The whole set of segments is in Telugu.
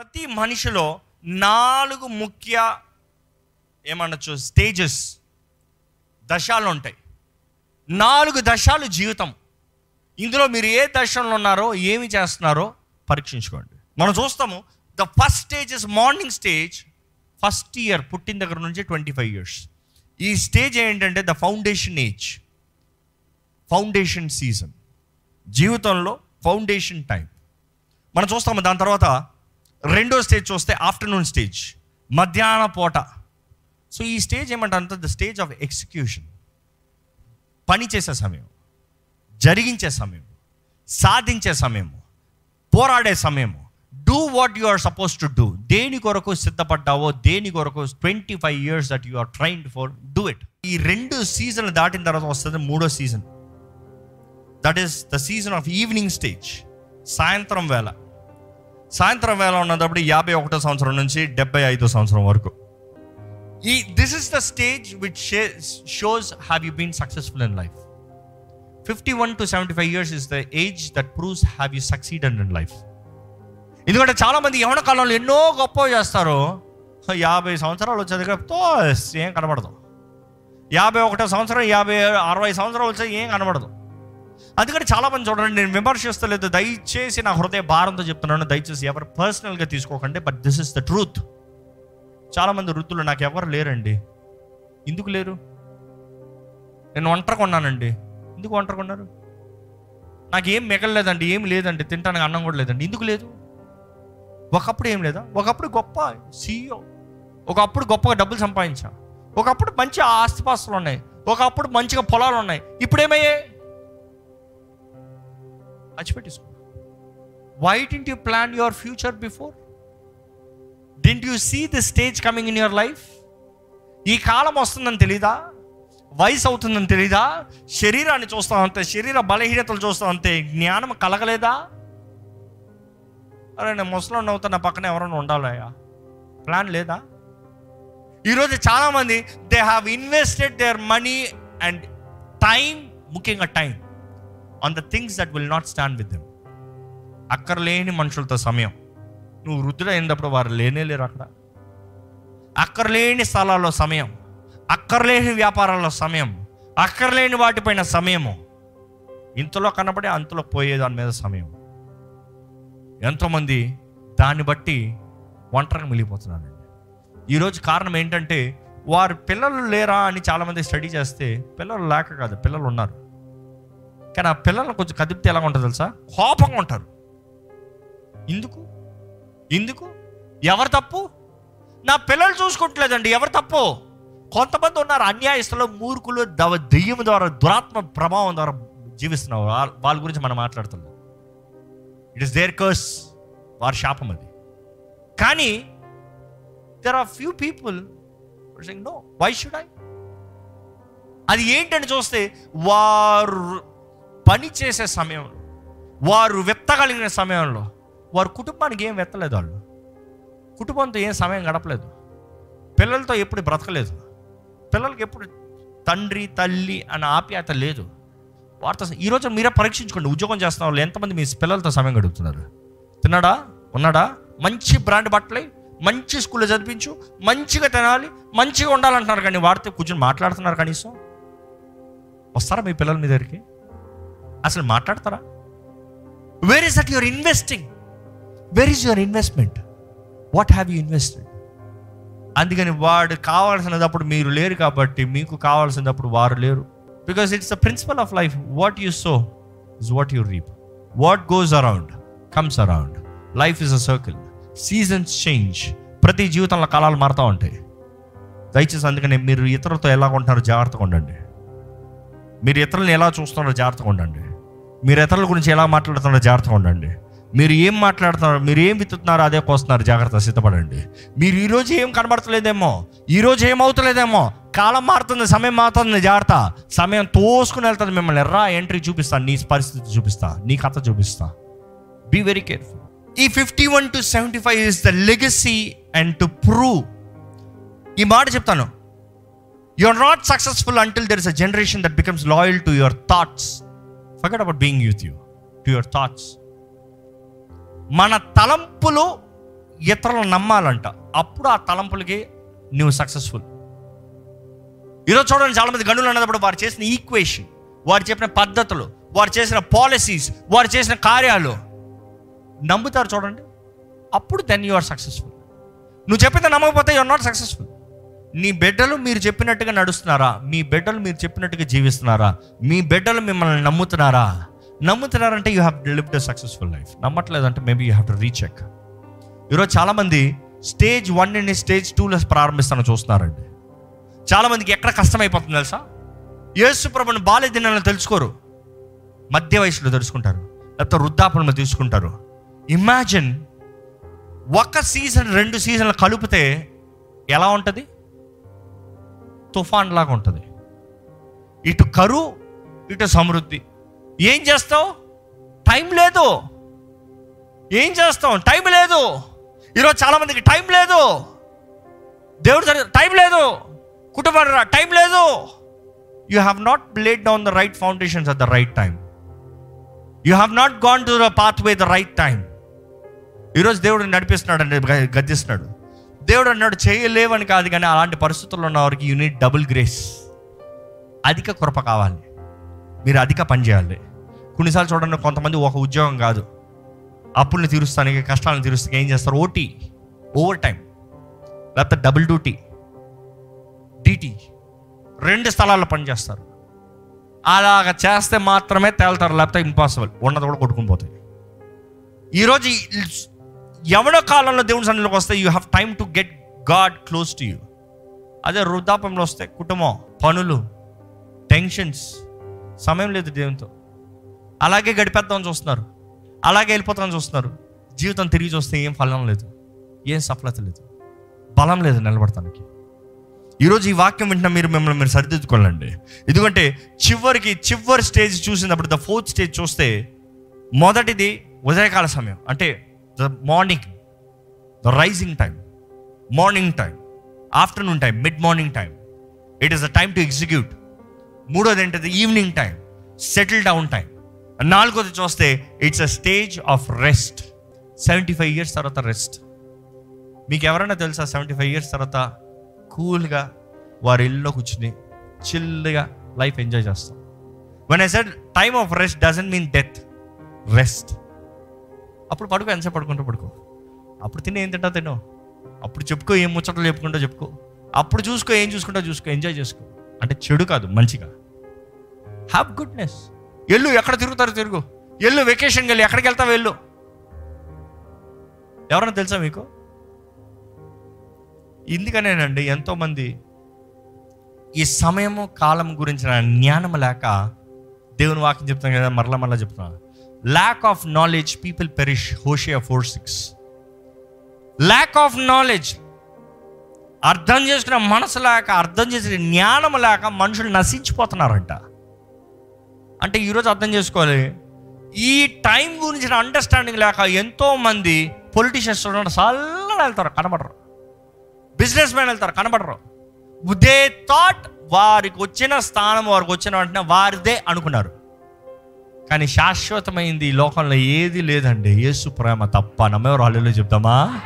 ప్రతి మనిషిలో నాలుగు ముఖ్య ఏమనొచ్చు స్టేజెస్ దశాలు ఉంటాయి నాలుగు దశాలు జీవితం. ఇందులో మీరు ఏ దశలో ఉన్నారో ఏమి చేస్తున్నారో పరీక్షించుకోండి. మనం చూస్తాము the first stage is morning stage first year పుట్టిన దగ్గర నుంచి ట్వంటీ ఫైవ్ ఇయర్స్ ఈ స్టేజ్ ఏంటంటే the foundation age foundation season జీవితంలో ఫౌండేషన్ టైం మనం చూస్తాము దాని తర్వాత రెండో స్టేజ్ చూస్తే ఆఫ్టర్నూన్ స్టేజ్ మధ్యాహ్న పూట. సో ఈ స్టేజ్ ఏమంటారంటే ద స్టేజ్ ఆఫ్ ఎగ్జిక్యూషన్ పని చేసే సమయం జరిగించే సమయం సాధించే సమయము పోరాడే సమయము do what you are suppose to do దేని కొరకు సిద్ధపడ్డావో దేని కొరకు twenty five years that you are trained for do it ఈ రెండు సీజన్లు దాటిన తర్వాత వస్తుంది మూడో season that is the season of evening stage సాయంత్రం వేళ. సాయంత్రం వేళ ఉన్నప్పుడు యాభై ఒకటో సంవత్సరం నుంచి డెబ్బై ఐదో సంవత్సరం వరకు. ఈ this is the stage which shows have you been successful in life fifty one to seventy five years is the age that proves have you succeeded in life ఎందుకంటే చాలా మంది యవన కాలంలో ఎన్నో గొప్ప చేస్తారు యాభై సంవత్సరాలు వచ్చే దగ్గర ఏం కనబడదు. యాభై ఒకటో సంవత్సరం యాభై అరవై సంవత్సరాలు వచ్చే ఏం కనబడదు. అందుకని చాలామంది చూడండి నేను విమర్శిస్తలేదు దయచేసి నా హృదయ భారంతో చెప్తున్నాను. దయచేసి ఎవరు పర్సనల్గా తీసుకోకండి but this is the truth చాలామంది వృత్తులు నాకు ఎవరు లేరండి. ఎందుకు లేరు? నేను ఒంటరి కొన్నానండి ఎందుకు ఒంటరి కొన్నారు నాకు ఏం మిగలలేదండి ఏం లేదండి. తింటానికి అన్నం కూడా లేదండి. ఎందుకు లేదు? ఒకప్పుడు ఏం లేదా? ఒకప్పుడు గొప్ప సీఈఓ ఒకప్పుడు గొప్పగా డబ్బులు సంపాదించా ఒకప్పుడు మంచి ఆస్తిపాస్తులు ఉన్నాయి ఒకప్పుడు మంచిగా పొలాలు ఉన్నాయి. ఇప్పుడు ఏమయ్యాయి అచ్చిపెట్టేసుకో. Why didn't you plan your future before didn't you see the stage coming in your life ఈ కాలం వస్తుందని తెలీదా? వయసు అవుతుందని తెలీదా? శరీరాన్ని చూస్తాం అంతే శరీర బలహీనతలు చూస్తాం అంతే జ్ఞానం కలగలేదా? అరే నేను ముసలం అవుతా నా పక్కన ఎవరైనా ఉండాలయ్యా? ప్లాన్ లేదా? ఈరోజు చాలామంది they have invested their money and time ముఖ్యంగా time on the things that will not stand with them అక్కర్లేని మనుషులతో సమయం. నువ్వు వృద్ధుడైనప్పుడు వారు లేనే లేరు అక్కడ. అక్కర్లేని స్థలాల్లో సమయం. అక్కర్లేని వ్యాపారాల్లో సమయం. అక్కర్లేని వాటిపైన సమయము. ఇంతలో కనబడే అంతలో పోయే దాని మీద సమయం. ఎంతోమంది దాన్ని బట్టి ఒంటరిగా మిగిలిపోతున్నారండి. ఈరోజు కారణం ఏంటంటే వారు పిల్లలు లేరా అని చాలామంది స్టడీ చేస్తే పిల్లలు లేక కాదు పిల్లలు ఉన్నారు. కానీ ఆ పిల్లలు కొంచెం కదిపితే ఎలా ఉంటుంది తెలుసా? కోపంగా ఉంటారు. ఎందుకు? ఎందుకు? ఎవరు తప్పు? నా పిల్లలు చూసుకుంటలేదండి ఎవరు తప్పు? కొంతమంది ఉన్నారు అన్యాయస్తులు మూర్ఖులు దవ దెయ్యం ద్వారా దురాత్మ ప్రభావం ద్వారా జీవిస్తున్నారు. వాళ్ళ గురించి మనం మాట్లాడుతున్నాం. ఇట్ ఇస్ దేర్ కర్స్ వారి శాపం అది. కానీ there are few people know why should I అది ఏంటని చూస్తే వారు పని చేసే సమయంలో వారు వెత్తగలిగిన సమయంలో వారు కుటుంబానికి ఏం వెత్తలేదు వాళ్ళు. కుటుంబంతో ఏం సమయం గడపలేదు. పిల్లలతో ఎప్పుడు బ్రతకలేదు. పిల్లలకి ఎప్పుడు తండ్రి తల్లి అన్న ఆప్యాయత లేదు. వారితో ఈరోజు మీరే పరీక్షించుకోండి. ఉద్యోగం చేస్తున్న వాళ్ళు ఎంతమంది మీ పిల్లలతో సమయం గడుపుతున్నారు? తిన్నాడా? ఉన్నాడా? మంచి బ్రాండ్ బట్టలే మంచి స్కూల్లో చదివించు మంచిగా తినాలి మంచిగా ఉండాలంటున్నారు కానీ వారితో కూర్చొని మాట్లాడుతున్నారు కనీసం? వస్తారా మీ పిల్లల మీ దగ్గరికి? అసలు మాట్లాడతారా? Where is that your investing where is your investment what have you invested అందుకని వాడు కావాల్సినప్పుడు మీరు లేరు కాబట్టి మీకు కావాల్సినప్పుడు వారు లేరు. Because it's the principle of life what you sow is what you reap what goes around comes around life is a circle seasons change ప్రతి జీవితంలో కాలాలు మారుతూ ఉంటాయి. దయచేసి అందుకని మీరు ఇతరులతో ఎలా ఉంటున్నారో జాగ్రత్తగా ఉండండి. మీరు ఇతరులను ఎలా చూస్తున్నారో జాగ్రత్తగా ఉండండి. మీరు ఇతరుల గురించి ఎలా మాట్లాడుతున్నారో జాగ్రత్తగా ఉండండి. మీరు ఏం మాట్లాడుతున్నారు మీరు ఏం విత్తుతున్నారో అదే కోస్తున్నారు జాగ్రత్త సిద్ధపడండి. మీరు ఈరోజు ఏం కనబడతలేదేమో ఈరోజు ఏమవుతలేదేమో కాలం మారుతుంది సమయం మారుతుంది జాగ్రత్త. సమయం తోసుకుని వెళ్తుంది మిమ్మల్ని. రా ఎంట్రీ చూపిస్తాను నీ పరిస్థితి చూపిస్తా నీ కథ చూపిస్తా. బీ వెరీ కేర్ఫుల్ ఈ fifty one to seventy five is the legacy and to prove ఈ మాట చెప్తాను. You are not successful until there is a generation that becomes loyal to your thoughts forget about being youth you to your thoughts మన తలంపులు ఇతరులను నమ్మాలంట. అప్పుడు ఆ తలంపులకి నువ్వు సక్సెస్ఫుల్ ఈరోజు చూడండి చాలా మంది గనులు అన్నప్పుడు వారు చేసిన ఈక్వేషన్ వారు చెప్పిన పద్ధతులు వారు చేసిన పాలసీస్ వారు చేసిన కార్యాలు. నమ్ముతారు చూడండి. అప్పుడు దెన్ యు ఆర్ సక్సెస్ఫుల్ నువ్వు చెప్పింది నమ్మకపోతే యు ఆర్ నాట్ సక్సెస్ఫుల్ నీ బిడ్డలు మీరు చెప్పినట్టుగా నడుస్తున్నారా? మీ బిడ్డలు మీరు చెప్పినట్టుగా జీవిస్తున్నారా? మీ బిడ్డలు మిమ్మల్ని నమ్ముతున్నారా? నమ్ముతున్నారంటే you have lived a successful life నమ్మట్లేదంటే maybe you have to recheck ఈరోజు చాలామంది స్టేజ్ వన్ని స్టేజ్ టూలో ప్రారంభిస్తాను చూస్తున్నారండి. చాలామందికి ఎక్కడ కష్టమైపోతుంది తెలుసా? యేసు ప్రభుని బాల్య దినాలను తెలుసుకోరు. మధ్య వయసులో తెలుసుకుంటారు. లేకపోతే వృద్ధాపనలు తీసుకుంటారు. ఇమాజిన్ ఒక సీజన్ రెండు సీజన్లు కలిపితే ఎలా ఉంటుంది? తుఫాన్ లాగా ఉంటుంది. ఇటు కరువు ఇటు సమృద్ధి. ఏం చేస్తావు? టైం లేదు. ఏం చేస్తాం టైం లేదు. ఈరోజు చాలామందికి టైం లేదు. దేవుడు టైం లేదు. కుటుంబం టైం లేదు. You have not laid down the right foundations at the right time you have not gone to the path way the right time ఈరోజు దేవుడు నడిపిస్తున్నాడు అండి గద్దిస్తున్నాడు. దేవుడు అన్నాడు చేయలేవని కాదు కానీ అలాంటి పరిస్థితుల్లో ఉన్న వారికి యూనిట్ డబుల్ గ్రేస్ అధిక కృప కావాలి. మీరు అధిక పని చేయాలి. కొన్నిసార్లు చూడండి కొంతమంది ఒక ఉద్యోగం కాదు. అప్పుల్ని తీరుస్తానికి కష్టాలను తీరుస్తానికి ఏం చేస్తారు? ఓటీ ఓవర్ టైం లేకపోతే డబుల్ డ్యూటీ డీటీ రెండు స్థలాల్లో పనిచేస్తారు అలాగ చేస్తే మాత్రమే తేలుతారు లేకపోతే ఇంపాసిబుల్ ఉన్నది కూడా కొట్టుకుని పోతాయి. ఈరోజు యవన కాలంలో దేవుని సన్నిధిలోకి వస్తే you have time to get God close to you అదే వృద్ధాపంలో వస్తే కుటుంబం పనులు టెన్షన్స్ సమయం లేదు దేవునితో. అలాగే గడిపేద్దామని చూస్తున్నారు. అలాగే వెళ్ళిపోతామని చూస్తున్నారు. జీవితం తిరిగి చూస్తే ఏం ఫలం లేదు. ఏం సఫలత లేదు. బలం లేదు నిలబడటానికి. ఈరోజు ఈ వాక్యం వింటున్న మీరు మిమ్మల్ని మీరు సరిదిద్దుకోవాలండి. ఎందుకంటే చివరికి చివరి స్టేజ్ చూసినప్పుడు ద ఫోర్త్ స్టేజ్ చూస్తే మొదటిది ఉదయకాల సమయం. అంటే the morning the rising time morning time afternoon time mid morning time it is the time to execute మూడోది ఏంటది? Evening time settle down time నాలుగోది చూస్తే it's a stage of rest seventy five years తర్వాత రెస్ట్ మీకు ఎవరైనా తెలుసా సెవెంటీ ఫైవ్ ఇయర్స్ తర్వాత కూల్గా వారి ఇల్లులో కూర్చుని చిల్గా లైఫ్ ఎంజాయ్ చేస్తాం. When I said time of rest doesn't mean death rest అప్పుడు పడుకో ఎంతసేపు పడుకుంటూ పడుకో. అప్పుడు తిని ఏం తింటా తినో. అప్పుడు చెప్పుకో ఏం ముచ్చటలు చెప్పుకుంటా చెప్పుకో. అప్పుడు చూసుకో ఏం చూసుకుంటా చూసుకో ఎంజాయ్ చేసుకో. అంటే చెడు కాదు మంచిగా. హ్యావ్ గుడ్నెస్ ఎల్లు ఎక్కడ తిరుగుతారు తిరుగు. ఎల్లు వెకేషన్కి వెళ్ళి ఎక్కడికి వెళ్తావు వెళ్ళు. ఎవరైనా తెలుసా మీకు? ఎందుకనేనండి ఎంతోమంది ఈ సమయము కాలం గురించిన జ్ఞానం లేక దేవుని వాక్యం చెప్తాను కదా మరలా మరలా చెప్తున్నాను lack of knowledge people perish Hosea four six lack of knowledge అర్థం చేసుకున్న మనసు లేక అర్థం చేసిన జ్ఞానం లేక మనుషులు నశించిపోతున్నారంట. అంటే ఈరోజు అర్థం చేసుకోవాలి. ఈ టైం గురించిన అండర్స్టాండింగ్ లేక ఎంతోమంది పొలిటీషియన్స్ చల్లగా వెళ్తారు కనబడరు. బిజినెస్ మ్యాన్ వెళ్తారు కనబడరు. దే థాట్ వారికి వచ్చిన స్థానం వారికి వచ్చిన వెంటనే వారిదే అనుకున్నారు. కానీ శాశ్వతమైంది ఈ లోకంలో ఏది లేదండి. యేసు ప్రేమ తప్ప నమ్మేవారు హల్లులో చెప్తామా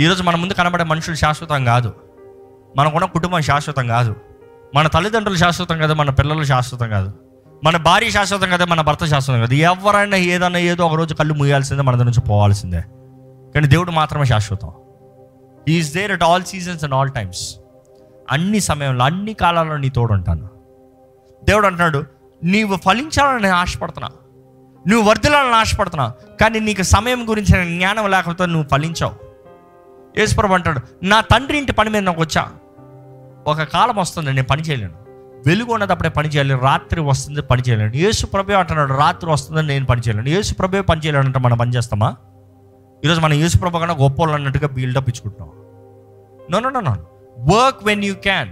ఈరోజు మన ముందు కనబడే మనుషులు శాశ్వతం కాదు. మనకున్న కుటుంబం శాశ్వతం కాదు. మన తల్లిదండ్రులు శాశ్వతం కాదు మన పిల్లలు శాశ్వతం కాదు. మన భార్య శాశ్వతం కదా మన భర్త శాశ్వతం కాదు. ఎవరైనా ఏదైనా ఏదో ఒకరోజు కళ్ళు ముయ్యాల్సిందే మన దగ్గర నుంచి పోవాల్సిందే. కానీ దేవుడు మాత్రమే శాశ్వతం. Is there at all seasons and all times అన్ని సమయంలో అన్ని కాలాల్లో నీ తోడు ఉంటాను దేవుడు అంటున్నాడు నీవు ఫలించాలని నేను ఆశపడుతున్నా. నువ్వు వర్ధిల్లాలని ఆశపడుతున్నా. కానీ నీకు సమయం గురించిన జ్ఞానం లేకపోతే నువ్వు ఫలించావు. యేసుప్రభు అంటాడు నా తండ్రి ఇంటి పని మీద నాకు వచ్చా. ఒక కాలం వస్తుంది నేను పని చేయలేను. వెలుగు ఉన్నదప్పుడే పని చేయలేను రాత్రి వస్తుంది పని చేయలేను. యేసు ప్రభు అంటున్నాడు రాత్రి వస్తుందని నేను పని చేయలేను. యేసు ప్రభు పని చేయలేను అంటే మనం పని చేస్తామా? ఈరోజు మనం యేసు ప్రభు కన్నా గొప్ప వాళ్ళు అన్నట్టుగా buildup ఇచ్చుకుంటున్నాం. No no no no work when you can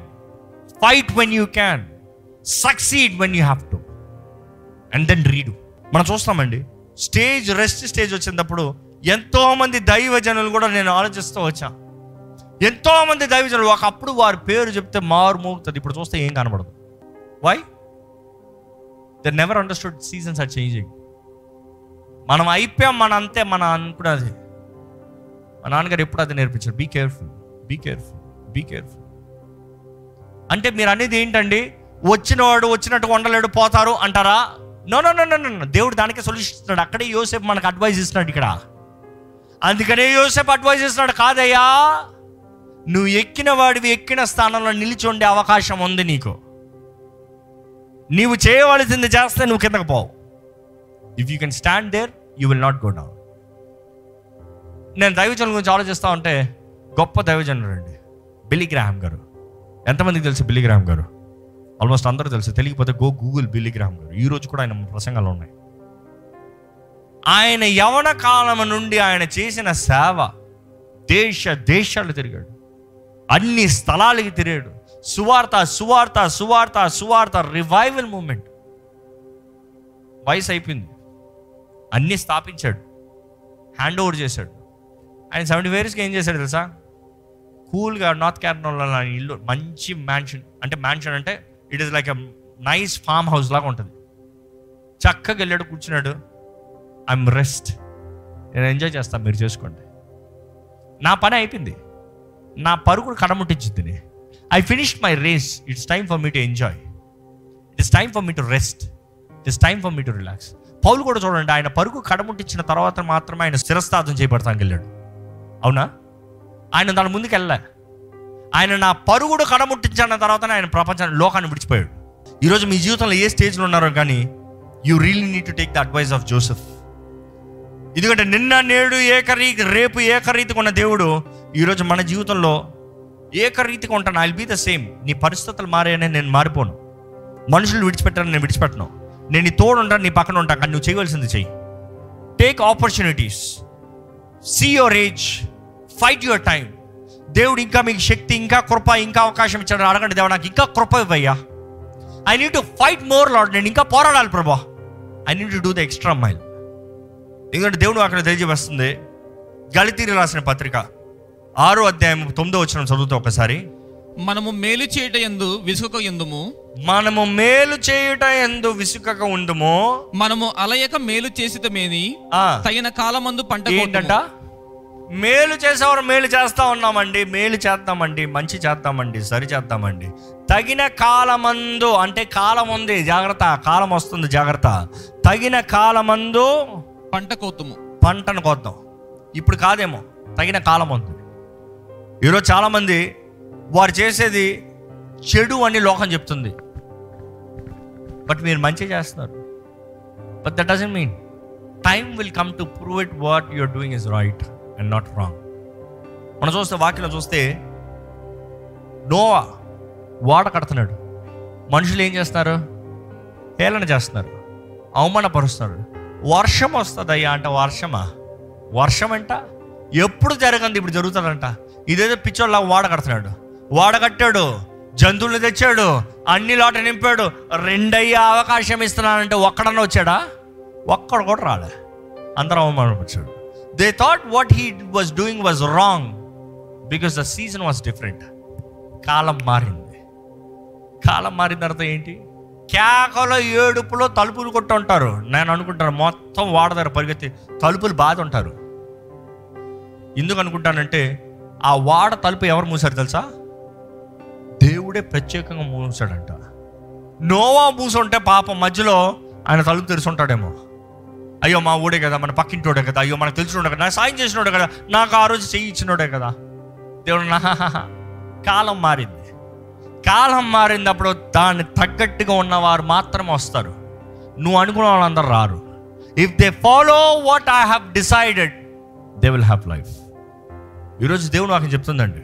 fight when you can succeed when you have to and then read మనం చూస్తామండి. స్టేజ్ రెస్ట్ స్టేజ్ వచ్చినప్పుడు ఎంతోమంది దైవజనులు కూడా నేను ఆలోచిస్తూ వచ్చా. ఎంతోమంది దైవజనులు ఒకప్పుడు వారి పేరు చెప్తే మారు మోగుతుంది. ఇప్పుడు చూస్తే ఏం కనబడదు. Why they never understood seasons are changing మనం అయిపోయాం మన అంతే మన అనుకున్నది మా నాన్నగారు ఎప్పుడు అది నేర్పించారు. Be careful be careful be careful అంటే మీరు అనేది ఏంటండి? వచ్చినవాడు వచ్చినట్టు వండలేడు పోతారు అంటారా? No no no no no దేవుడు దానికే సొల్యూషన్ ఇస్తున్నాడు. అక్కడే యోసేపు మనకు అడ్వైజ్ ఇస్తున్నాడు ఇక్కడ. అందుకనే యోసేపు అడ్వైజ్ ఇస్తున్నాడు కాదయ్యా నువ్వు ఎక్కిన వాడివి ఎక్కిన స్థానంలో నిలిచి ఉండే అవకాశం ఉంది నీకు. నీవు చేయవలసింది చేస్తే నువ్వు కిందకు పోవు. If you can stand there you will not go down నేను దైవజనుల గురించి ఆలోచిస్తా ఉంటే గొప్ప దైవజనుడు అండి బిలిగ్రాహం గారు. ఎంతమందికి తెలుసు బిలిగ్రాహం గారు? ఆల్మోస్ట్ అందరూ తెలుసు. తెలియకపోతే గో గూగుల్ బిల్లిగ్రామ్ ఈరోజు గారు. కూడా ఆయన ప్రసంగాలు ఉన్నాయి. ఆయన యవన కాలం నుండి ఆయన చేసిన సేవ దేశ దేశాలు తిరిగాడు. అన్ని స్థలాలకి తిరిగాడు. సువార్త సువార్త సువార్త సువార్త రివైవల్ మూమెంట్ వయసు అయిపోయింది అన్నీ స్థాపించాడు. హ్యాండ్ ఓవర్ చేశాడు. ఆయన సెవెంటీ ఇయర్స్కి ఏం చేశాడు తెలుసా? కూల్గా నార్త్ క్యారనోలో ఇల్లు మంచి మ్యాన్షన్ అంటే మ్యాన్షన్ అంటే it is like a nice farm house లాగా ఉంటుంది. చక్కగా వెళ్ళాడు కూర్చున్నాడు. ఐఎమ్ రెస్ట్ నేను ఎంజాయ్ చేస్తాను మీరు చేసుకోండి. నా పని అయిపోయింది. నా పరుగుడు కడముట్టించింది I finish my race it's time for me to enjoy it's time for me to rest it's time for me to relax Paul కూడా చూడండి ఆయన పరుగు కడముట్టించిన తర్వాత మాత్రమే ఆయన స్థిరస్థాతం చేయబడతానికి వెళ్ళాడు. అవునా? ఆయన దాని ముందుకు వెళ్ళలే ఆయన నా పరుగుడు కడముట్టించిన తర్వాత ఆయన ప్రపంచాన్ని లోకాన్ని విడిచిపోయాడు. ఈరోజు మీ జీవితంలో ఏ స్టేజ్లో ఉన్నారో కానీ you really need to take the advice of Joseph ఎందుకంటే నిన్న నేడు ఏకరీతి రేపు ఏకరీతిగా ఉన్న దేవుడు ఈరోజు మన జీవితంలో ఏకరీతిగా ఉంటాను ఐల్ బీ ద సేమ్ నీ పరిస్థితులు మారాయని నేను మారిపోను. మనుషులు విడిచిపెట్టాను నేను విడిచిపెట్టను. నేను నీ తోడు ఉంటాను నీ పక్కన ఉంటాను కానీ నువ్వు చేయవలసింది చెయ్యి. Take opportunities see your age fight your time దేవుడు ఇంకా మీకు శక్తి ఇంకా కృప ఇంకా అవకాశం ఇచ్చాడు. అడగండి దేవుడు నాకు ఇంకా కృప ఇవ్వయ్యా. I need to fight more Lord నేను ఇంకా పోరాడాలి ప్రభా. I need to do the extra mile ఎందుకంటే దేవుడు అక్కడ తెలియజేస్తుంది. గళితీరి రాసిన పత్రిక ఆరో అధ్యాయం తొమ్మిదో వచ్చిన చదువుతా ఒకసారి. మనము మేలు చేయట ఎందు విసుక ఎందుము మనము మేలు చేయుట ఎందు విసుకక ఉండుము మనము అలయక మేలు చేసితమేని తగిన కాలమందు పంట ఏంటంట? మేలు చేసేవారు మేలు చేస్తా ఉన్నామండి మేలు చేద్దామండి మంచి చేద్దామండి సరి చేద్దామండి తగిన కాలమందు అంటే కాలం ఉంది జాగ్రత్త కాలం వస్తుంది జాగ్రత్త. తగిన కాలమందు పంట కోతుము. పంటను కోద్దాం. ఇప్పుడు కాదేమో తగిన కాలం ఉంది. ఈరోజు చాలామంది వారు చేసేది చెడు అని లోకం చెప్తుంది. బట్ మీరు మంచి చేస్తున్నారు. But that doesn't mean time will come to prove it what you're doing is right. And not wrong మనం చూస్తే వాక్యం చూస్తే నోవా వాడ కడుతున్నాడు మనుషులు ఏం చేస్తున్నారు? హేళన చేస్తున్నారు. అవమానపరుస్తున్నారు. వర్షం వస్తుందయ్యా అంటే వర్షమా? వర్షం అంట? ఎప్పుడు జరగంది ఇప్పుడు జరుగుతుందంట? ఇదేదో పిచ్చోళ్ళ వాడ కడుతున్నాడు వాడ కట్టాడు జంతువులు తెచ్చాడు అన్ని లోట నింపాడు. రెండయ్యే అవకాశం ఇస్తున్నానంటే ఒక్కడన్నా వచ్చాడా? ఒక్కడు కూడా రాలే. అందరం అవమానపరిచాడు. They thought what he was doing was wrong because the season was different కాలం మారింది. కాలం మారిన తర్వాత ఏంటి? కేకలో ఏడుపులో తలుపులు కొట్టుంటారు. నేను అనుకుంటాను మొత్తం వాడదారు పరిగెత్తి తలుపులు బాధ ఉంటారు ఎందుకు అనుకుంటానంటే ఆ వాడ తలుపు ఎవరు మూసారు తెలుసా? దేవుడే ప్రత్యేకంగా మూసాడంట నోవా మూసుంటే పాపం మధ్యలో ఆయన తలుపు తెరుచుంటాడేమో. అయ్యో మా ఊడే కదా మన పక్కింటోడే కదా అయ్యో మనకు తెలిసినోడే కదా నాకు సాయం చేసినోడే కదా నాకు ఆ రోజు చేయించినోడే కదా. దేవుడు నా కాలం మారింది. కాలం మారినప్పుడు దాన్ని తగ్గట్టుగా ఉన్నవారు మాత్రమే వస్తారు. నువ్వు అనుకున్న వాళ్ళందరూ రారు. If they follow what I have decided they will have life ఈరోజు దేవుడు నాకు చెప్తుందండి.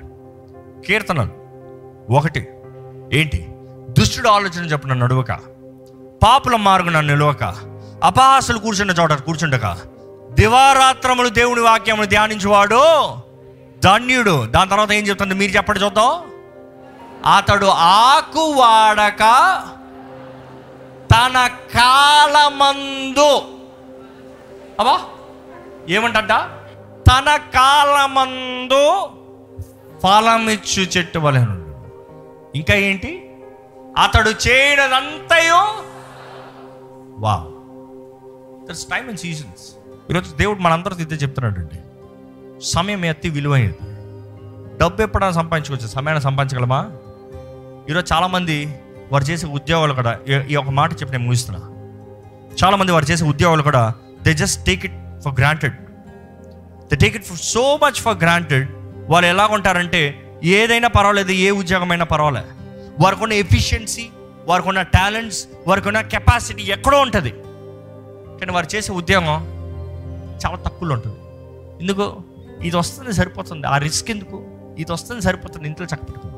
కీర్తనలు. ఒకటి ఏంటి? దుష్టుడు ఆలోచన చెప్పిన నడువక పాపుల మార్గున నిలవక అపాసలు కూర్చుండ చోట కూర్చుండక దివారాత్రములు దేవుని వాక్యములు ధ్యానించువాడు ధన్యుడు. దాని తర్వాత ఏం చెప్తుంది? మీరు చెప్పండి చూద్దాం. అతడు ఆకు వాడక తన కాలమందు అవా ఏమంటట? తన కాలమందు ఫలమిచ్చు చెట్టు వలెను ఇంకా ఏంటి? అతడు చేయనదంతయో వా దర్స్ టైమ్ అండ్ సీజన్స్ ఈరోజు దేవుడు మనందరితో ఇదే చెప్తున్నాడండి. సమయం ఎత్తి విలువైనది. డబ్బు ఎప్పుడైనా సంపాదించుకోవచ్చు. సమయాన్ని సంపాదించగలమా? ఈరోజు చాలామంది వారు చేసే ఉద్యోగాలు కూడా ఈ- ఒక మాట చెప్పి నేను ముగిస్తున్నా. చాలామంది వారు చేసే ఉద్యోగాలు కూడా they just take it for granted they take it for so much for granted వాళ్ళు ఎలా ఉంటారంటే ఏదైనా పర్వాలేదు ఏ ఉద్యోగమైనా పర్వాలేదు వారికి ఉన్న ఎఫిషియన్సీ వారికి ఉన్న టాలెంట్స్ వారికి ఉన్న కెపాసిటీ ఎక్కడో ఉంటుంది. కానీ వారు చేసే ఉద్యోగం చాలా తక్కువలో ఉంటుంది. ఎందుకు? ఇది వస్తుంది సరిపోతుంది. ఆ రిస్క్ ఎందుకు? ఇది వస్తుంది సరిపోతుంది. ఇంట్లో చక్కపెడుతుంది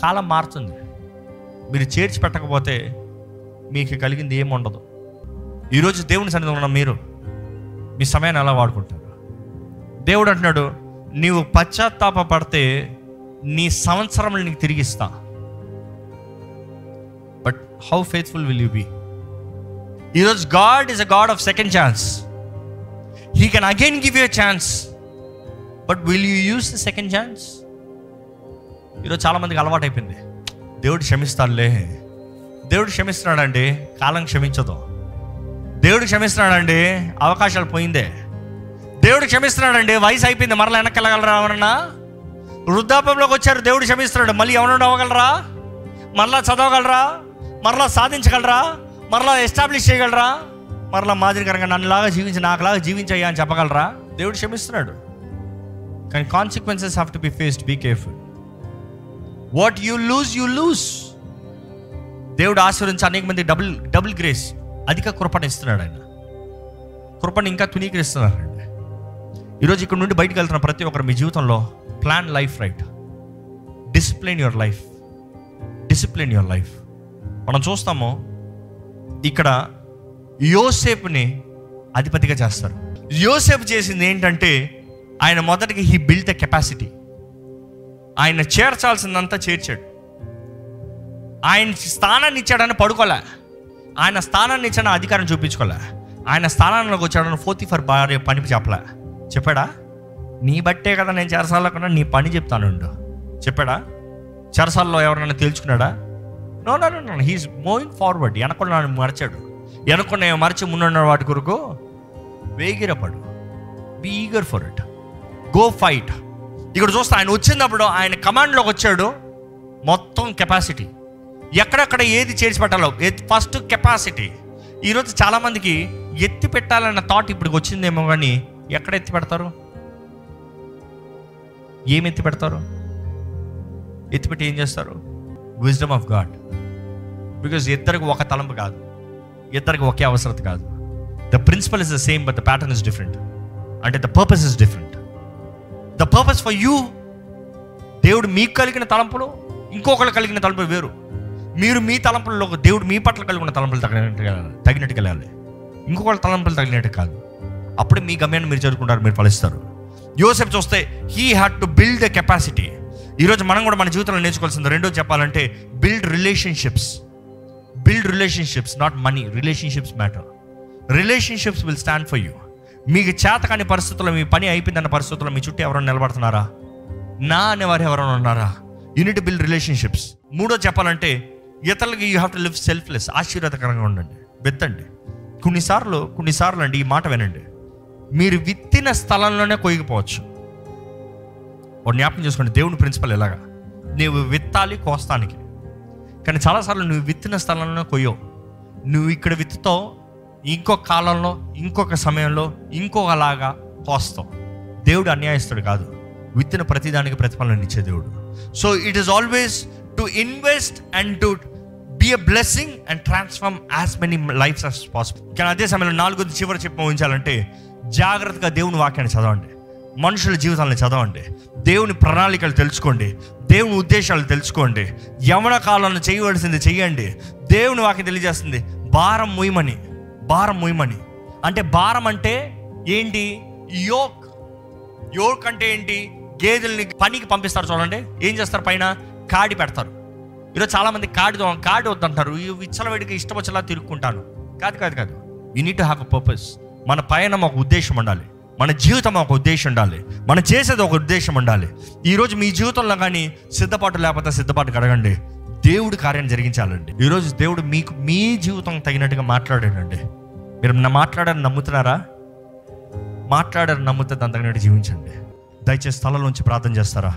కాలం మారుతుంది. మీరు చేర్చి పెట్టకపోతే మీకు కలిగింది ఏముండదు ఈరోజు దేవుని సన్నిధిలో ఉన్న మీరు మీ సమయాన్ని ఎలా వాడుకుంటారు? దేవుడు అంటున్నాడు నీవు పశ్చాత్తాప పడితే నీ సంవత్సరములు నీకు తిరిగిస్తా but how faithful will you be ఈరోజు God is a God of second chance. He can again give you chance but will you use the second chance? ఈరోజు చాలామందికి అలవాటు అయిపోయింది. దేవుడు క్షమిస్తాడులే. దేవుడు క్షమిస్తున్నాడండి కాలం క్షమించదు. దేవుడు క్షమిస్తున్నాడండి అవకాశాలు పోయిందే. దేవుడు క్షమిస్తున్నాడండి వయసు అయిపోయింది మరలా వెనక్కి వెళ్ళగలరా ఎవరన్నా? వృద్ధాపంలోకి వచ్చారు దేవుడు క్షమిస్తున్నాడు మళ్ళీ ఎవరు అవ్వగలరా? మరలా చదవగలరా? మరలా సాధించగలరా? మరలా ఎస్టాబ్లిష్ చేయగలరా? మరలా మాదిరికరంగా నన్నులాగా జీవించి నాకులాగా జీవించయ్యా అని చెప్పగలరా? దేవుడు క్షమిస్తున్నాడు. కానీ consequences have to be faced be careful what you lose you lose దేవుడు ఆశీర్వించి అనేక మంది డబుల్ డబుల్ గ్రేస్ అధిక కృపణ ఇస్తున్నాడు ఆయన. కృపను ఇంకా తునీకరిస్తున్నాడు ఈరోజు ఇక్కడ నుండి బయటకు వెళ్తున్న ప్రతి ఒక్కరు మీ జీవితంలో plan life right discipline your life discipline your life మనం చూస్తాము ఇక్కడ యోసేపుని అధిపతిగా చేస్తారు. యోసేపు చేసింది ఏంటంటే ఆయన మొదటికి హీ బిల్డ్ ద కెపాసిటీ. ఆయన చేర్చాల్సిందంతా చేర్చాడు. ఆయన స్థానాన్ని ఇచ్చాడని పడుకోలే. ఆయన స్థానాన్ని ఇచ్చాడని అధికారం చూపించుకోలే. ఆయన స్థానానికి వచ్చాడని ఫోర్తీ ఫర్ భార్య పని చెప్పలే. చెప్పాడా? నీ బట్టే కదా నేను చెరసాల్లో నీ పని చెప్తానుండు. చెప్పాడా? చెరసాల్లో ఎవరైనా తేల్చుకున్నాడా? No no no he's moving forward వెనకుండా నన్ను మరచాడు. వెనకుండా మరచి ముందున్న వాటి కొరకు వేగిరపడు. Be eager for it go fight ఇక్కడ చూస్తే ఆయన వచ్చినప్పుడు ఆయన కమాండ్లోకి వచ్చాడు. మొత్తం కెపాసిటీ ఎక్కడెక్కడ ఏది చేర్చి పెట్టాలో ఫస్ట్ కెపాసిటీ ఈరోజు చాలామందికి ఎత్తి పెట్టాలన్న థాట్ ఇప్పుడు వచ్చిందేమో కానీ ఎక్కడ ఎత్తి పెడతారు? ఏమి ఎత్తి పెడతారు? ఎత్తిపెట్టి ఏం చేస్తారు? విజ్డమ్ ఆఫ్ గాడ్ బికాజ్ ఇద్దరికి ఒక తలంపు కాదు. ఇద్దరికి ఒకే అవసరత కాదు. The principle is the same but the pattern is different అంటే the purpose is different the purpose for you దేవుడు మీకు కలిగిన తలంపులు ఇంకొకరు కలిగిన తలంపులు వేరు. మీరు మీ తలంపుల్లో దేవుడు మీ పట్ల కలిగిన తలంపులు తగినట్టు తగినట్టుగా వెళ్ళాలి ఇంకొకళ్ళ తలంపులు తగినట్టు కాదు. అప్పుడే మీ గమ్యాన్ని మీరు చేరుకుంటారు మీరు ఫలిస్తారు. యోసెఫ్ చూస్తే he had to build the capacity ఈరోజు మనం కూడా మన జీవితంలో నేర్చుకోవాల్సింది రెండో చెప్పాలంటే build relationships build relationships not money relationships matter relationships will stand for you మీకు చేత కాని పరిస్థితుల్లో మీ పని అయిపోయిందన్న పరిస్థితుల్లో మీ చుట్టూ ఎవరైనా నిలబడుతున్నారా? నా అనేవారు ఎవరైనా ఉన్నారా? యూనిట్ బిల్డ్ రిలేషన్షిప్స్ మూడో చెప్పాలంటే ఇతరులకి you have to live selfless ఆశీర్వాదకరంగా ఉండండి. విత్తండి. కొన్నిసార్లు కొన్నిసార్లు అండి ఈ మాట వినండి. మీరు విత్తిన స్థలంలోనే కొయ్యకపోవచ్చు. ఒక జ్ఞాపకం చేసుకోండి దేవుని ప్రిన్సిపల్ ఎలాగా? నువ్వు విత్తాలి కోస్తానికి. కానీ చాలాసార్లు నువ్వు విత్తిన స్థలంలో కొయ్యవు. నువ్వు ఇక్కడ విత్తుతావు ఇంకొక కాలంలో ఇంకొక సమయంలో ఇంకొకలాగా కోస్తావు. దేవుడు అన్యాయస్తుడు కాదు. విత్తిన ప్రతిదానికి ప్రతిఫలం ఇచ్చే దేవుడు. So it is always to invest and to be a blessing and transform as many lifes as possible కానీ అదే సమయంలో నాలుగు చివరి చెప్పి ఉంచాలంటే జాగ్రత్తగా దేవుని వాక్యాన్ని చదవండి. మనుషుల జీవితాలను చదవండి. దేవుని ప్రణాళికలు తెలుసుకోండి. దేవుని ఉద్దేశాలు తెలుసుకోండి. యవన కాలంలో చేయవలసింది చేయండి దేవుని వాకి తెలియజేస్తుంది భారం ముయ్యమని భారం ముయ్యమని అంటే భారం అంటే ఏంటి? యోక్. యోక్ అంటే ఏంటి? గేదెల్ని పనికి పంపిస్తారు చూడండి. ఏం చేస్తారు పైన? కాడి పెడతారు. ఈరోజు చాలామంది కాడి కాడి వద్దంటారు. ఈ విచ్చలవిడికి ఇష్టం వచ్చేలా తిరుక్కుంటాను. కాదు కాదు కాదు. You need to have a purpose మన పైన ఒక ఉద్దేశం ఉండాలి. మన జీవితం ఒక ఉద్దేశం ఉండాలి. మనం చేసేది ఒక ఉద్దేశం ఉండాలి. ఈరోజు మీ జీవితంలో కానీ సిద్ధపాటు లేకపోతే సిద్ధపాటు కడగండి. దేవుడి కార్యం జరిగించాలండి. ఈరోజు దేవుడు మీకు మీ జీవితం తగినట్టుగా మాట్లాడాడండి. మీరు నా నమ్ముతున్నారా? మాట్లాడారని నమ్మితే దాని తగినట్టు జీవించండి. దయచేసి స్థలంలోంచి ప్రార్థన చేస్తారా?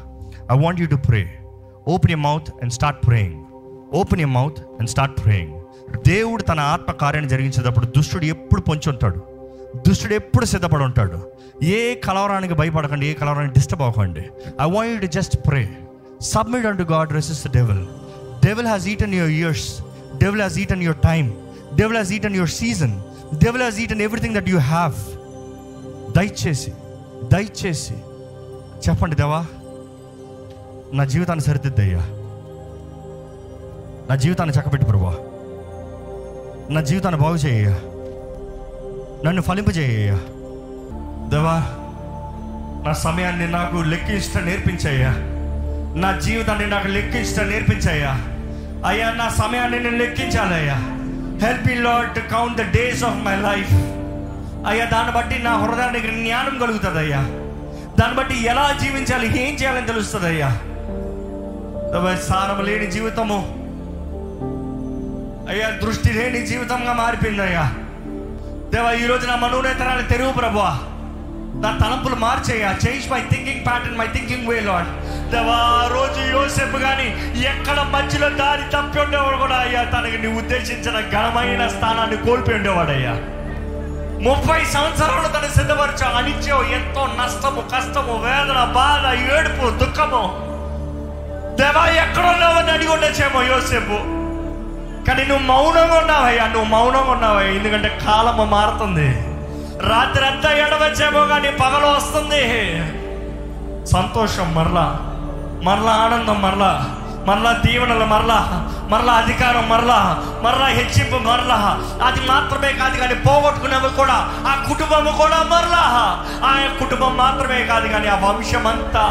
I want you to pray open you mouth and start praying open you mouth and start praying దేవుడు తన ఆత్మ కార్యాన్ని జరిగించేటప్పుడు దుష్టుడు ఎప్పుడు పొంచి ఉంటాడు. దుష్టుడు ఎప్పుడు సిద్ధపడి ఉంటాడు? ఏ కలవరానికి భయపడకండి ఏ కలవరానికి డిస్టర్బ్ అవ్వకండి. I want you to just pray submit and God resist the devil devil has eaten your years devil has eaten your time devil has eaten your season devil has eaten everything that you have దయచేసి దయచేసి చెప్పండి దేవా నా జీవితాన్ని సరిదిద్దయ్యా. నా జీవితాన్ని చక్కబెట్టి ప్రభా నా జీవితాన్ని బాగు చేయ్యా. నన్ను ఫలింపజేయ్యా దేవా నా సమయాన్ని నాకు లెక్కించడం నేర్పించయ్యా. నా జీవితాన్ని నాకు లెక్కించడం నేర్పించయ్యా. అయ్యా నా సమయాన్ని నేను లెక్కించాలయ్యా. Help Lord Lord to count the days of my life అయ్యా దాన్ని బట్టి నా హృదయానికి జ్ఞానం కలుగుతుంది అయ్యా దాన్ని బట్టి ఎలా జీవించాలి ఏం చేయాలని తెలుస్తుంది అయ్యా సారం లేని జీవితము అయ్యా దృష్టి లేని జీవితంగా మారిపోయింది దేవా దేవా ఈరోజు నా మనోనేతరాన్ని తెరువు ప్రభా నా తలంపులు మార్చేయ. Change my thinking pattern my thinking way Lord దేవా ఆ రోజు యోసేపు కానీ ఎక్కడ మధ్యలో దారి తప్పి ఉండేవాడు కూడా అయ్యా. తనకి నీ ఉద్దేశించిన ఘనమైన స్థానాన్ని కోల్పోయి ఉండేవాడయ్యా. ముప్పై సంవత్సరాలు తను సిద్ధపరచా. అనిత్యం ఎంతో నష్టము కష్టము వేదన బాధ ఏడుపు దుఃఖము. దేవా ఎక్కడున్నావని అడిగి ఉండొచ్చేమో యోసేపు. కానీ నువ్వు మౌనంగా ఉన్నావయ్యా నువ్వు మౌనంగా ఉన్నావయ్యా ఎందుకంటే కాలము మారుతుంది. రాత్రి అంతా ఎడవచ్చేమో కానీ పగలు వస్తుంది. సంతోషం మరలా మరలా ఆనందం మరలా మరలా దీవెనలు మరలా మరలా అధికారం మరలా మరలా హెచ్చింపు మరలా. అది మాత్రమే కాదు కానీ పోగొట్టుకునేవి కూడా ఆ కుటుంబము కూడా మరలా. ఆ కుటుంబం మాత్రమే కాదు కానీ ఆ వంశం అంతా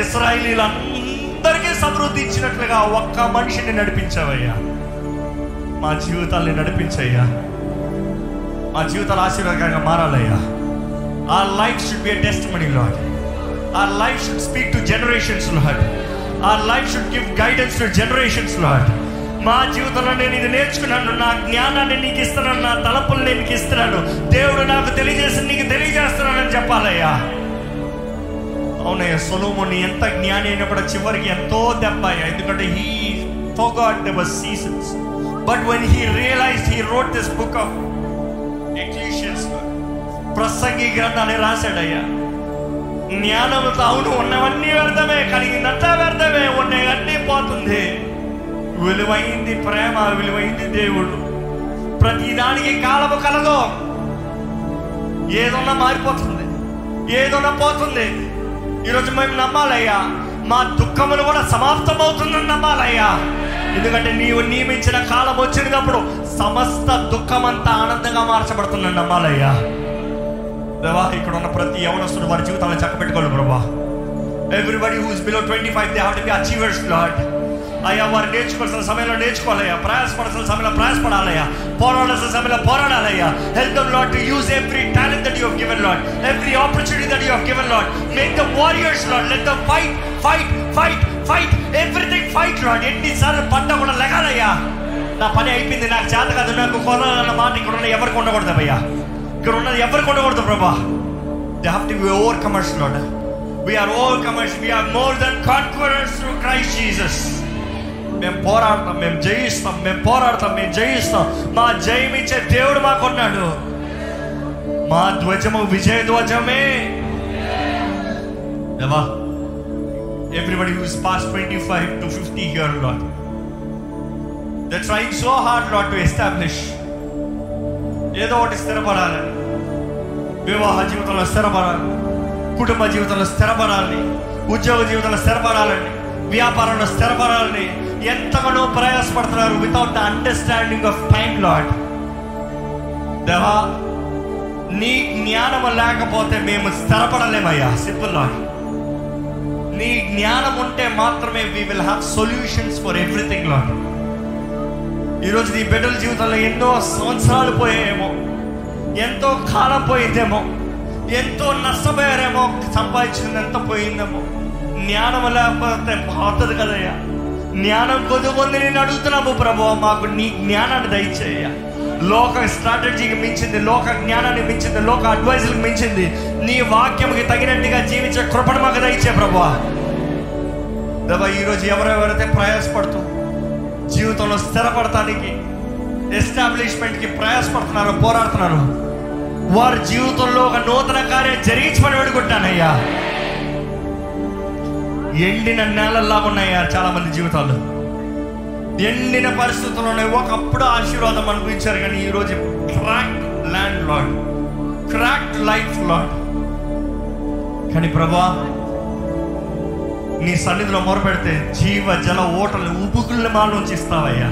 ఇస్రాయలీలందరికీ సమృద్ధి ఇచ్చినట్లుగా ఒక్క మనిషిని నడిపించావయ్యా. మా జీవితాల్ని నడిపించయ్యా. మా జీవితాలు ఆశీర్వాదకరంగా మారాలయ్యా. A life should be testimony Lord a life should speak to generations Lord a life should give guidance to generations Lord మా జీవితంలో నేను ఇది నేర్చుకున్నాను. నా జ్ఞానాన్ని నీకు ఇస్తున్నాను. నా తలపులు నేను నీకు ఇస్తున్నాను. దేవుడు నాకు తెలియజేసి నీకు తెలియజేస్తున్నానని చెప్పాలయ్యా. అవునయ్యా సొలోమోని ఎంత జ్ఞాని అయినా కూడా చివరికి ఎంతో దెబ్బ అయ్యా. ఎందుకంటే he forgot their seasons but when he realize he wrote this book of Ecclesiastes ప్రసంగి గ్రంథాన్ని రాశాడయ్యా. జ్ఞానంతో అవును ఉన్నవన్నీ వ్యర్థమే కలిగిందంతా వ్యర్థమే ఉన్నవన్నీ పోతుంది. విలువైంది ప్రేమ విలువైంది దేవుడు. ప్రతిదానికి కాలము కలదు. ఏదన్నా మారిపోతుంది ఏదన్నా పోతుంది. ఈరోజు మేము నమ్మాలయ్యా మా దుఃఖములు కూడా సమాప్తం అవుతుందని నమ్మాలయ్యా. ఎందుకంటే నీవు నియమించిన కాలం వచ్చినప్పుడు సమస్త దుఃఖమంతా ఆనందంగా మార్చబడుతుందని నమ్మాలయ్యా ప్రభా ఇక్కడ ఉన్న ప్రతి యవనస్తుడు వారి జీవితాలను చక్కబెట్టుకోవాలి ప్రభా. Everybody who's below twenty five they have to be achievers Lord అయ్యా వారు నేర్చుకోవాల్సిన సమయంలో నేర్చుకోవాలయ్యా. ప్రయాసపడాల్సిన సమయంలో ప్రయాసపడాలయ్యా. పోరాడాల్సిన సమయంలో పోరాడాలయ్యా. Help them Lord to use every talent that you given Lord every opportunity that you given Lord make the warriors Lord let the fight fight fight fight everything fight ఎన్నిసార్లు పంట కూడా లెగాలయ్యా. నా పని అయిపోయింది నాకు చేత కాదు. నాకు కొనాలన్న మాట ఇక్కడ ఉన్న ఎవరికి ఉండకూడదు అయ్యా ఇక్కడ ఉన్నది ఎవరికి ఉండకూడదు ప్రభా. They have to be overcomers Lord we are overcomers we are more than conquerors to Christ Jesus మేము పోరాడతాం మేము జయిస్తాం మేము పోరాడతాం మేము జయిస్తాం. మా జయమిచ్చే ఇచ్చే దేవుడు మాకున్నాడు. మా ధ్వజము విజయ ధ్వజమే. దేవా everybody who's pass twenty five to fifty year Lord they trying so hard Lord to establish ఏదో ఒకటి స్థిరపడాలని. వివాహ జీవితంలో స్థిరపడాలి కుటుంబ జీవితంలో స్థిరపడాలని. ఉద్యోగ జీవితంలో స్థిరపడాలని. వ్యాపారంలో స్థిరపడాలని. ఎంతగానో ప్రయాసపడుతున్నారు without the understanding of time Lord దేవా నీ జ్ఞానము లేకపోతే మేము స్థిరపడలేమయ్యా. సింపుల్ లాడ్ నీ జ్ఞానం ఉంటే మాత్రమే we will have solutions for everything Lord ఈరోజు నీ బిడ్డల జీవితంలో ఎన్నో సంవత్సరాలు పోయాయేమో ఎంతో కాలం పోయిందేమో ఎంతో నష్టపోయారేమో సంపాదించింది ఎంత పోయిందేమో. జ్ఞానం లేకపోతే పోతుంది కదయ్యా. జ్ఞానం కొద్దిమంది నేను అడుగుతున్నాము ప్రభు మాకు నీ జ్ఞానాన్ని దయచేయ లోక స్ట్రాటజీకి మించింది లోక జ్ఞానానికి మించింది లోక అడ్వైజర్కి మించింది. నీ వాక్యంకి తగినట్టుగా జీవించే కృపణ మాకు దయచే ప్రభా దేవా ఈరోజు ఎవరెవరైతే ప్రయాసపడుతూ జీవితంలో స్థిరపడటానికి ఎస్టాబ్లిష్మెంట్కి ప్రయాసపడుతున్నారో పోరాడుతున్నారు వారి జీవితంలో ఒక నూతన కార్యం జరిగించమని వేడుకుంటానయ్యా ఎండిన నేలల్లాగా ఉన్నాయా చాలా మంది జీవితాలు? ఎండిన పరిస్థితుల్లోనే ఒకప్పుడు ఆశీర్వాదం అనిపించారు కానీ ఈరోజు crack land Lord crack life Lord కానీ ప్రభా నీ సన్నిధిలో మొరపెడితే జీవ జల ఓటలు ఉబుకుల్ని మా నుంచి ఇస్తావయ్యా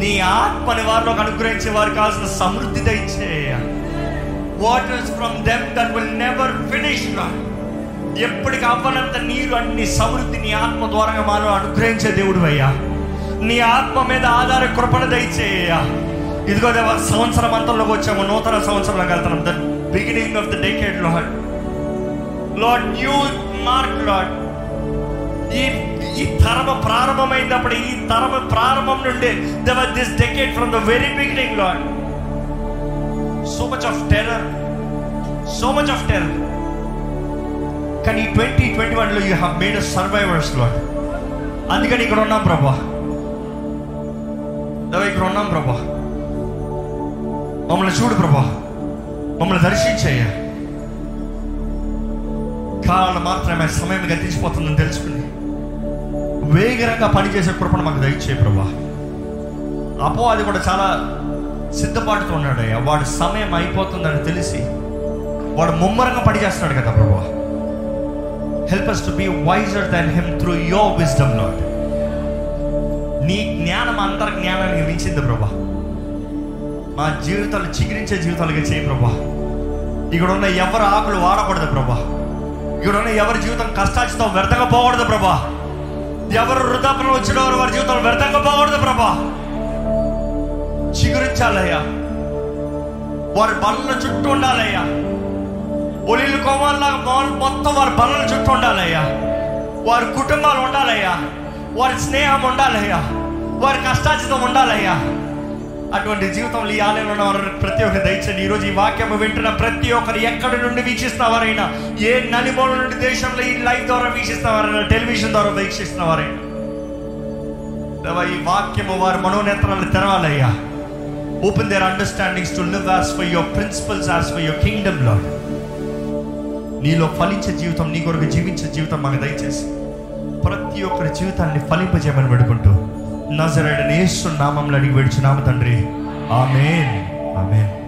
నీ ఆత్మని వారిలోకి అనుగ్రహించే వారికి కావాల్సిన సమృద్ధి దయచేయ waters from them that will never finish ఎప్పటికి అవ్వనంత నీరు అన్ని సమృద్ధి నీ ఆత్మ ద్వారా మాలో అనుగ్రహించే దేవుడు అయ్యా. నీ ఆత్మ మీద ఆధార కృపణ దయచేయ ఇదిగో దేవా సంవత్సరం అంతంలోకి వచ్చాము నూతన సంవత్సరంలోకి వెళ్తున్నాం the beginning of the decade Lord Lord new mark Lord ఈ ఈ తరమ ప్రారంభమైనప్పుడు ఈ తరమ ప్రారంభం నుండి their this decade from the very beginning Lord so much of terror so much of terror కానీ ట్వంటీ ట్వంటీ వన్లో you have made a survivors Lord అందుకని ఇక్కడ ఉన్నాం ప్రభా. ఇక్కడ ఉన్నాం ప్రభా మమ్మల్ని చూడు ప్రభా మమ్మల్ని దర్శించేయ కాలం మాత్రమే సమయం గతించిపోతుందని తెలుసుకుని వేగరంగా పనిచేసే కృపణ మాకు దయచేయ ప్రభా అపో అది కూడా చాలా సిద్ధపాటుతో ఉన్నాడు అయ్యా వాడు సమయం అయిపోతుందని తెలిసి వాడు ముమ్మరంగా పనిచేస్తున్నాడు కదా ప్రభా help us to be wiser than him through your wisdom Lord నీ జ్ఞానం అందరి జ్ఞానానికి మించింది ప్రభా. మా జీవితాలు చిగురించే జీవితాలుగా చేయి ప్రభా. ఇక్కడ ఉన్న ఎవరు ఆకులు వాడకూడదు ప్రభా. ఇక్కడ ఉన్న ఎవరి జీవితం కష్టాచితం వ్యర్థంగా పోకూడదు ప్రభా. ఎవరు వృద్ధాపన వచ్చిన వారు వారి జీవితంలో వ్యర్థంగా పోకూడదు ప్రభా. చిగురించాలయ్యా. వారి బల్ల చుట్టూ ఉండాలయ్యా. ఒలిలు కోమాల్లాగా మొత్తం వారి బల్లల చుట్టూ ఉండాలయ్యా. వారి కుటుంబాలు ఉండాలయ్యా. వారి స్నేహం ఉండాలయ్యా. వారి కష్టాచితం ఉండాలయ్యా. అటువంటి జీవితంలో ఈ ఆలయంలో ఉన్న వారు ప్రతి ఒక్కరు దయచండి ఈరోజు ఈ వాక్యం వింటున్న ప్రతి ఒక్కరు ఎక్కడి నుండి వీక్షిస్తున్నవారైనా ఏ నలుమూల నుండి దేశంలో ఈ లైవ్ ద్వారా వీక్షిస్తున్నవారైనా టెలివిజన్ ద్వారా వీక్షిస్తున్నవారైనా. ఈ వాక్యము వారి మనోనేత్రాలు తెరవాలయ్యా. Open their understandings to live as for your principles as for your కింగ్డమ్లో నీలో ఫలించే జీవితం నీ కొరకు జీవించే జీవితం మాకు దయచేసి. ప్రతి ఒక్కరి జీవితాన్ని ఫలింపజేయమని పెడుకుంటూ నజరేడని యేసు నామంలో అడిగి విడిచున్నాము తండ్రి. ఆమెన్. ఆమెన్.